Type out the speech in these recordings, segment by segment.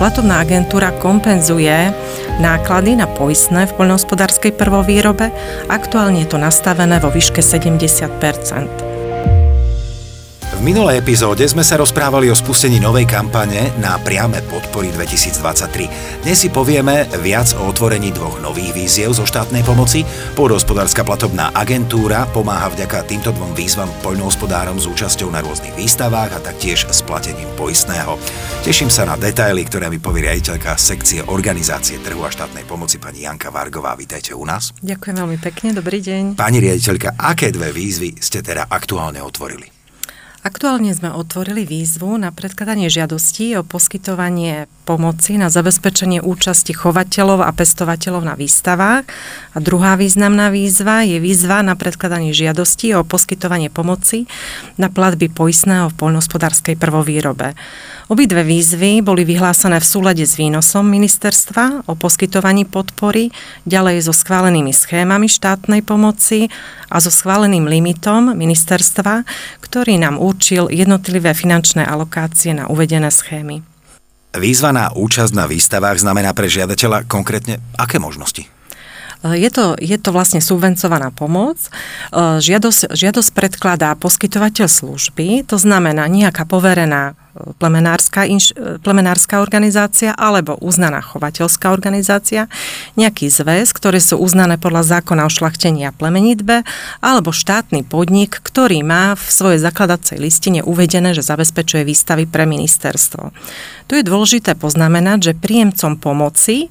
Platovná agentúra kompenzuje náklady na poistné v poľnohospodárskej prvovýrobe. Aktuálne je to nastavené vo výške 70 v minulej epizóde sme sa rozprávali o spustení novej kampane na priame podpory 2023. Dnes si povieme viac o otvorení dvoch nových víziev zo štátnej pomoci. Pôdohospodárska platobná agentúra pomáha vďaka týmto dvom výzvam poľnohospodárom s účasťou na rôznych výstavách a taktiež s platením poistného. Teším sa na detaily, ktoré mi povie riaditeľka sekcie organizácie trhu a štátnej pomoci pani Janka Vargová. Vítajte u nás. Ďakujem veľmi pekne, dobrý deň. Pani riaditeľka, aké dve výzvy ste teda aktuálne otvorili? Aktuálne sme otvorili výzvu na predkladanie žiadostí o poskytovanie pomoci na zabezpečenie účasti chovateľov a pestovateľov na výstavách. A druhá významná výzva je výzva na predkladanie žiadostí o poskytovanie pomoci na platby poistného v poľnohospodárskej prvovýrobe. Obidve výzvy boli vyhlásené v súlade s výnosom ministerstva o poskytovaní podpory, ďalej so schválenými schémami štátnej pomoci a so schváleným limitom ministerstva, ktorý nám určil jednotlivé finančné alokácie na uvedené schémy. Výzva na účasť na výstavách znamená pre žiadateľa konkrétne aké možnosti? Je to, je to vlastne subvencovaná pomoc. Žiadosť, žiadosť predkladá poskytovateľ služby, to znamená nejaká poverená plemenárska, inš, plemenárska organizácia alebo uznaná chovateľská organizácia, nejaký zväz, ktoré sú uznané podľa zákona o šlachtení a plemenitbe, alebo štátny podnik, ktorý má v svojej zakladacej listine uvedené, že zabezpečuje výstavy pre ministerstvo. Tu je dôležité poznamenať, že príjemcom pomoci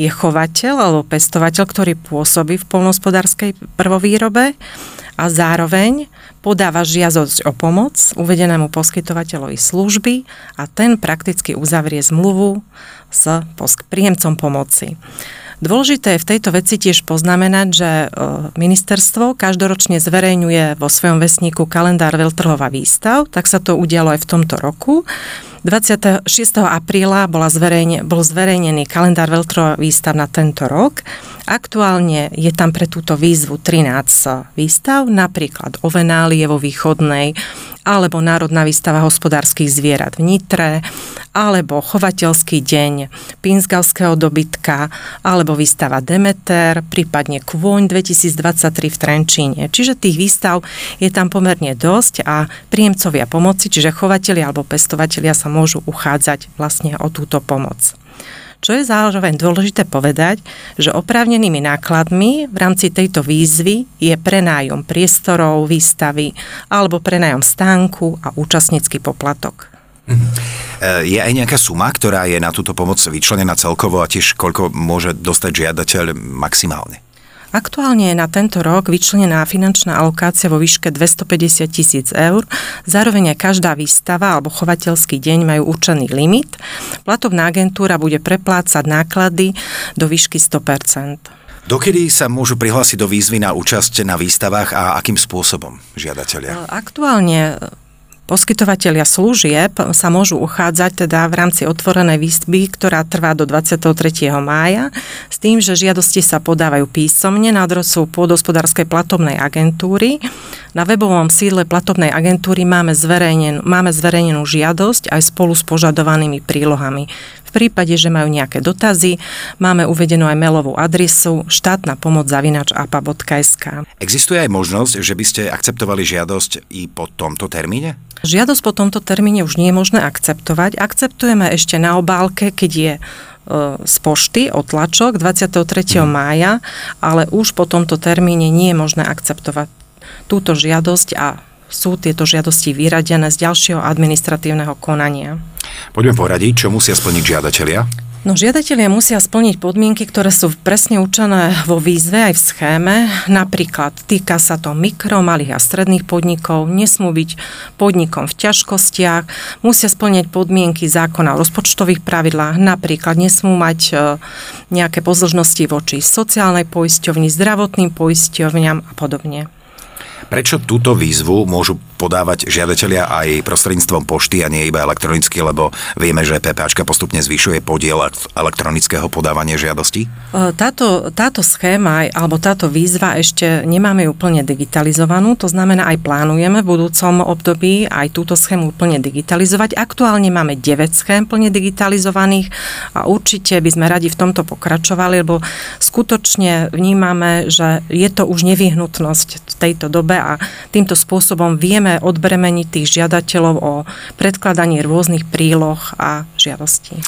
je chovateľ alebo pestovateľ, ktorý pôsobí v polnohospodárskej prvovýrobe a zároveň podáva žiadosť o pomoc uvedenému poskytovateľovi služby a ten prakticky uzavrie zmluvu s príjemcom pomoci. Dôležité je v tejto veci tiež poznamenať, že e, ministerstvo každoročne zverejňuje vo svojom vesníku kalendár veľtrhova výstav, tak sa to udialo aj v tomto roku. 26. apríla bola zverejne, bol zverejnený kalendár veľtrhova výstav na tento rok. Aktuálne je tam pre túto výzvu 13 výstav, napríklad Ovenálie vo východnej, alebo Národná výstava hospodárskych zvierat v Nitre, alebo Chovateľský deň Pinsgalského dobytka, alebo výstava Demeter, prípadne Kvoň 2023 v Trenčíne. Čiže tých výstav je tam pomerne dosť a príjemcovia pomoci, čiže chovatelia alebo pestovatelia sa môžu uchádzať vlastne o túto pomoc. Čo je zároveň dôležité povedať, že oprávnenými nákladmi v rámci tejto výzvy je prenájom priestorov, výstavy alebo prenájom stánku a účastnícky poplatok. Mhm. Je aj nejaká suma, ktorá je na túto pomoc vyčlenená celkovo a tiež koľko môže dostať žiadateľ maximálne? Aktuálne je na tento rok vyčlenená finančná alokácia vo výške 250 tisíc eur. Zároveň aj každá výstava alebo chovateľský deň majú určený limit. Platovná agentúra bude preplácať náklady do výšky 100% Dokedy sa môžu prihlásiť do výzvy na účasť na výstavách a akým spôsobom žiadatelia? Aktuálne Poskytovateľia služieb sa môžu uchádzať teda v rámci otvorenej výzvy, ktorá trvá do 23. mája, s tým, že žiadosti sa podávajú písomne na adresu pôdospodárskej platobnej agentúry. Na webovom sídle platobnej agentúry máme, zverejnen, máme zverejnenú žiadosť aj spolu s požadovanými prílohami. V prípade, že majú nejaké dotazy, máme uvedenú aj mailovú adresu štátna pomoc zavinač apa.sk. Existuje aj možnosť, že by ste akceptovali žiadosť i po tomto termíne? Žiadosť po tomto termíne už nie je možné akceptovať. Akceptujeme ešte na obálke, keď je e, z pošty, otlačok 23. Hmm. mája, ale už po tomto termíne nie je možné akceptovať túto žiadosť a sú tieto žiadosti vyradené z ďalšieho administratívneho konania. Poďme poradiť, čo musia splniť žiadatelia. No, žiadatelia musia splniť podmienky, ktoré sú presne určené vo výzve aj v schéme. Napríklad týka sa to mikro, malých a stredných podnikov, nesmú byť podnikom v ťažkostiach, musia splňať podmienky zákona o rozpočtových pravidlách, napríklad nesmú mať e, nejaké pozložnosti voči sociálnej poisťovni, zdravotným poisťovňam a podobne. Prečo túto výzvu môžu podávať žiadatelia aj prostredníctvom pošty a nie iba elektronicky, lebo vieme, že PPAčka postupne zvyšuje podiel elektronického podávania žiadosti? Táto, táto schéma alebo táto výzva ešte nemáme úplne digitalizovanú, to znamená aj plánujeme v budúcom období aj túto schému úplne digitalizovať. Aktuálne máme 9 schém plne digitalizovaných a určite by sme radi v tomto pokračovali, lebo skutočne vnímame, že je to už nevyhnutnosť v tejto dobe a týmto spôsobom vieme odbremeniť tých žiadateľov o predkladanie rôznych príloh a žiadostí.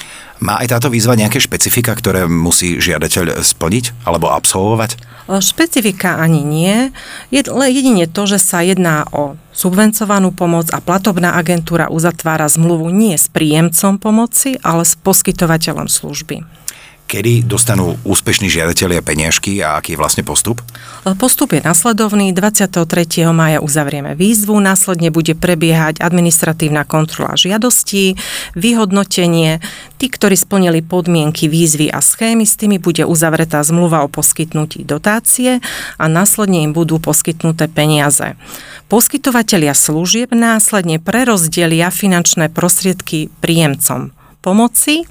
Má aj táto výzva nejaké špecifika, ktoré musí žiadateľ splniť alebo absolvovať? Špecifika ani nie. Jedine to, že sa jedná o subvencovanú pomoc a platobná agentúra uzatvára zmluvu nie s príjemcom pomoci, ale s poskytovateľom služby. Kedy dostanú úspešní žiadatelia peniažky a aký je vlastne postup? Postup je nasledovný. 23. maja uzavrieme výzvu, následne bude prebiehať administratívna kontrola žiadostí, vyhodnotenie. Tí, ktorí splnili podmienky výzvy a schémy, s tými bude uzavretá zmluva o poskytnutí dotácie a následne im budú poskytnuté peniaze. Poskytovatelia služieb následne prerozdelia finančné prostriedky príjemcom pomoci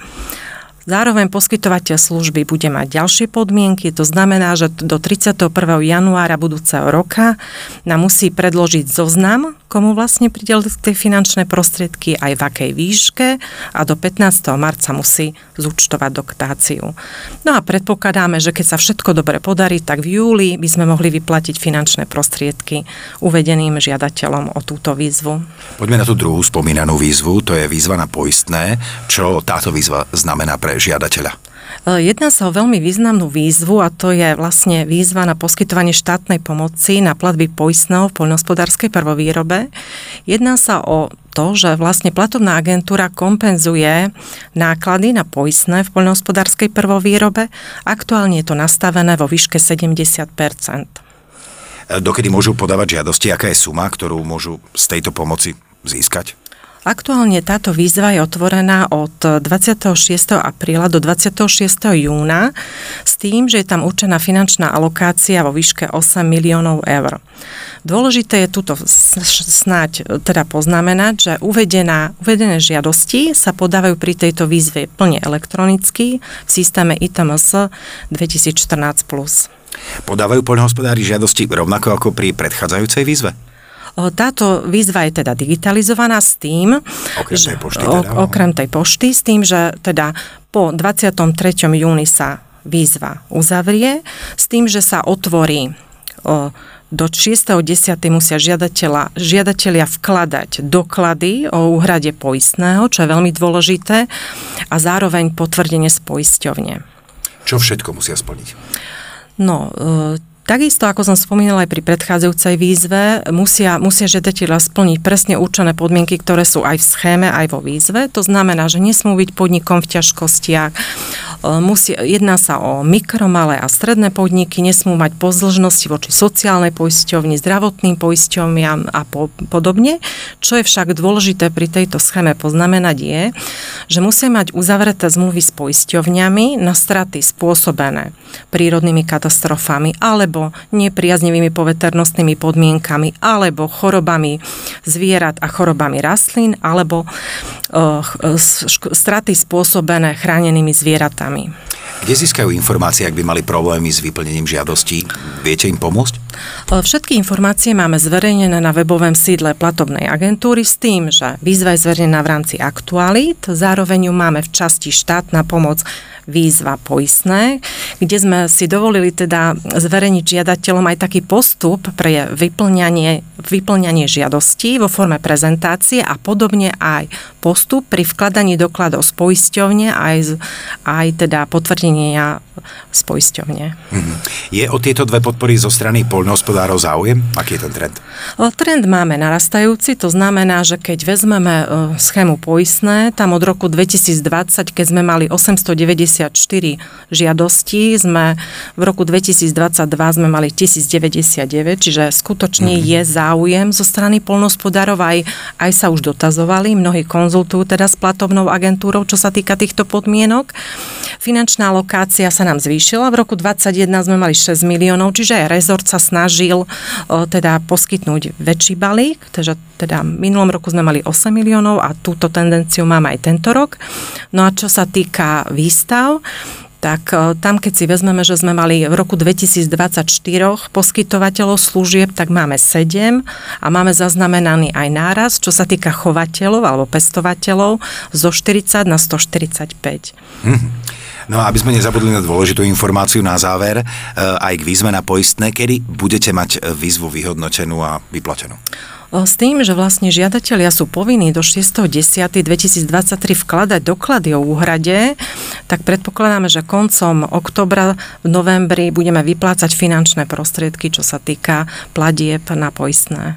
Zároveň poskytovateľ služby bude mať ďalšie podmienky, to znamená, že do 31. januára budúceho roka nám musí predložiť zoznam, komu vlastne prideliť tie finančné prostriedky, aj v akej výške a do 15. marca musí zúčtovať doktáciu. No a predpokladáme, že keď sa všetko dobre podarí, tak v júli by sme mohli vyplatiť finančné prostriedky uvedeným žiadateľom o túto výzvu. Poďme na tú druhú spomínanú výzvu, to je výzva na poistné. Čo táto výzva znamená pre pre žiadateľa? E, jedná sa o veľmi významnú výzvu a to je vlastne výzva na poskytovanie štátnej pomoci na platby poistného v poľnohospodárskej prvovýrobe. Jedná sa o to, že vlastne platobná agentúra kompenzuje náklady na poistné v poľnohospodárskej prvovýrobe. Aktuálne je to nastavené vo výške 70 e, Dokedy môžu podávať žiadosti? Aká je suma, ktorú môžu z tejto pomoci získať? Aktuálne táto výzva je otvorená od 26. apríla do 26. júna s tým, že je tam určená finančná alokácia vo výške 8 miliónov eur. Dôležité je tuto snáď teda poznamenať, že uvedená, uvedené žiadosti sa podávajú pri tejto výzve plne elektronicky v systéme ITMS 2014+. Podávajú poľnohospodári žiadosti rovnako ako pri predchádzajúcej výzve? Táto výzva je teda digitalizovaná s tým, okrem tej pošty, teda, okrem tej pošty, s tým, že teda po 23. júni sa výzva uzavrie, s tým, že sa otvorí o, do 6.10. musia žiadateľa, žiadatelia vkladať doklady o úhrade poistného, čo je veľmi dôležité, a zároveň potvrdenie z poisťovne. Čo všetko musia splniť? No, e, Takisto, ako som spomínala aj pri predchádzajúcej výzve, musia, musia žiadateľa splniť presne určené podmienky, ktoré sú aj v schéme, aj vo výzve. To znamená, že nesmú byť podnikom v ťažkostiach, musí, jedná sa o mikro, malé a stredné podniky, nesmú mať pozlžnosti voči sociálnej poisťovni, zdravotným poisťovniam a po, podobne. Čo je však dôležité pri tejto schéme poznamenať je, že musia mať uzavreté zmluvy s poisťovňami na straty spôsobené prírodnými katastrofami alebo nepriaznivými poveternostnými podmienkami alebo chorobami zvierat a chorobami rastlín alebo uh, straty spôsobené chránenými zvieratami programy. Kde získajú informácie, ak by mali problémy s vyplnením žiadostí? Viete im pomôcť? Všetky informácie máme zverejnené na webovém sídle platobnej agentúry s tým, že výzva je zverejnená v rámci aktualít, zároveň ju máme v časti štátna pomoc výzva poistné, kde sme si dovolili teda zverejniť žiadateľom aj taký postup pre vyplňanie, vyplňanie žiadostí vo forme prezentácie a podobne aj postup pri vkladaní dokladov z poisťovne aj, aj teda potvrdenia z poisťovne. Mm-hmm. Je o tieto dve podpory zo strany poľnohospodárov záujem? Aký je ten trend? Trend máme narastajúci, to znamená, že keď vezmeme o, schému poistné, tam od roku 2020, keď sme mali 890 1094 žiadostí, sme v roku 2022 sme mali 1099, čiže skutočne mm-hmm. je záujem zo strany polnospodárov, aj, aj sa už dotazovali, mnohí konzultujú teda s platobnou agentúrou, čo sa týka týchto podmienok. finančná lokácia sa nám zvýšila. V roku 2021 sme mali 6 miliónov, čiže aj rezort sa snažil teda poskytnúť väčší balík, teda, teda v minulom roku sme mali 8 miliónov a túto tendenciu máme aj tento rok. No a čo sa týka výstav, tak e, tam, keď si vezmeme, že sme mali v roku 2024 poskytovateľov služieb, tak máme 7 a máme zaznamenaný aj náraz, čo sa týka chovateľov alebo pestovateľov zo 40 na 145. Hm. No a aby sme nezabudli na dôležitú informáciu na záver, e, aj k výzve na poistné, kedy budete mať výzvu vyhodnotenú a vyplatenú? S tým, že vlastne žiadatelia sú povinní do 6.10.2023 vkladať doklady o úhrade, tak predpokladáme, že koncom oktobra v novembri budeme vyplácať finančné prostriedky, čo sa týka platieb na poistné.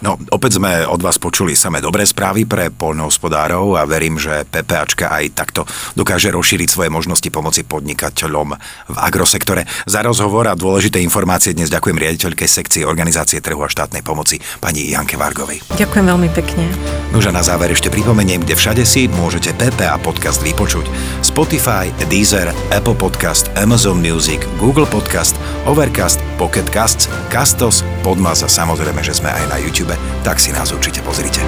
No, opäť sme od vás počuli samé dobré správy pre poľnohospodárov a verím, že PPAčka aj takto dokáže rozšíriť svoje možnosti pomoci podnikateľom v agrosektore. Za rozhovor a dôležité informácie dnes ďakujem riaditeľke sekcie organizácie trhu a štátnej pomoci pani Janke Vargovej. Ďakujem veľmi pekne. Nože na záver ešte pripomeniem, kde všade si môžete PPA podcast vypočuť. Spotify, Deezer, Apple Podcast, Amazon Music, Google Podcast, Overcast, Pocket Casts, Castos, Podmas a samozrejme, že sme aj na YouTube, tak si nás určite pozrite.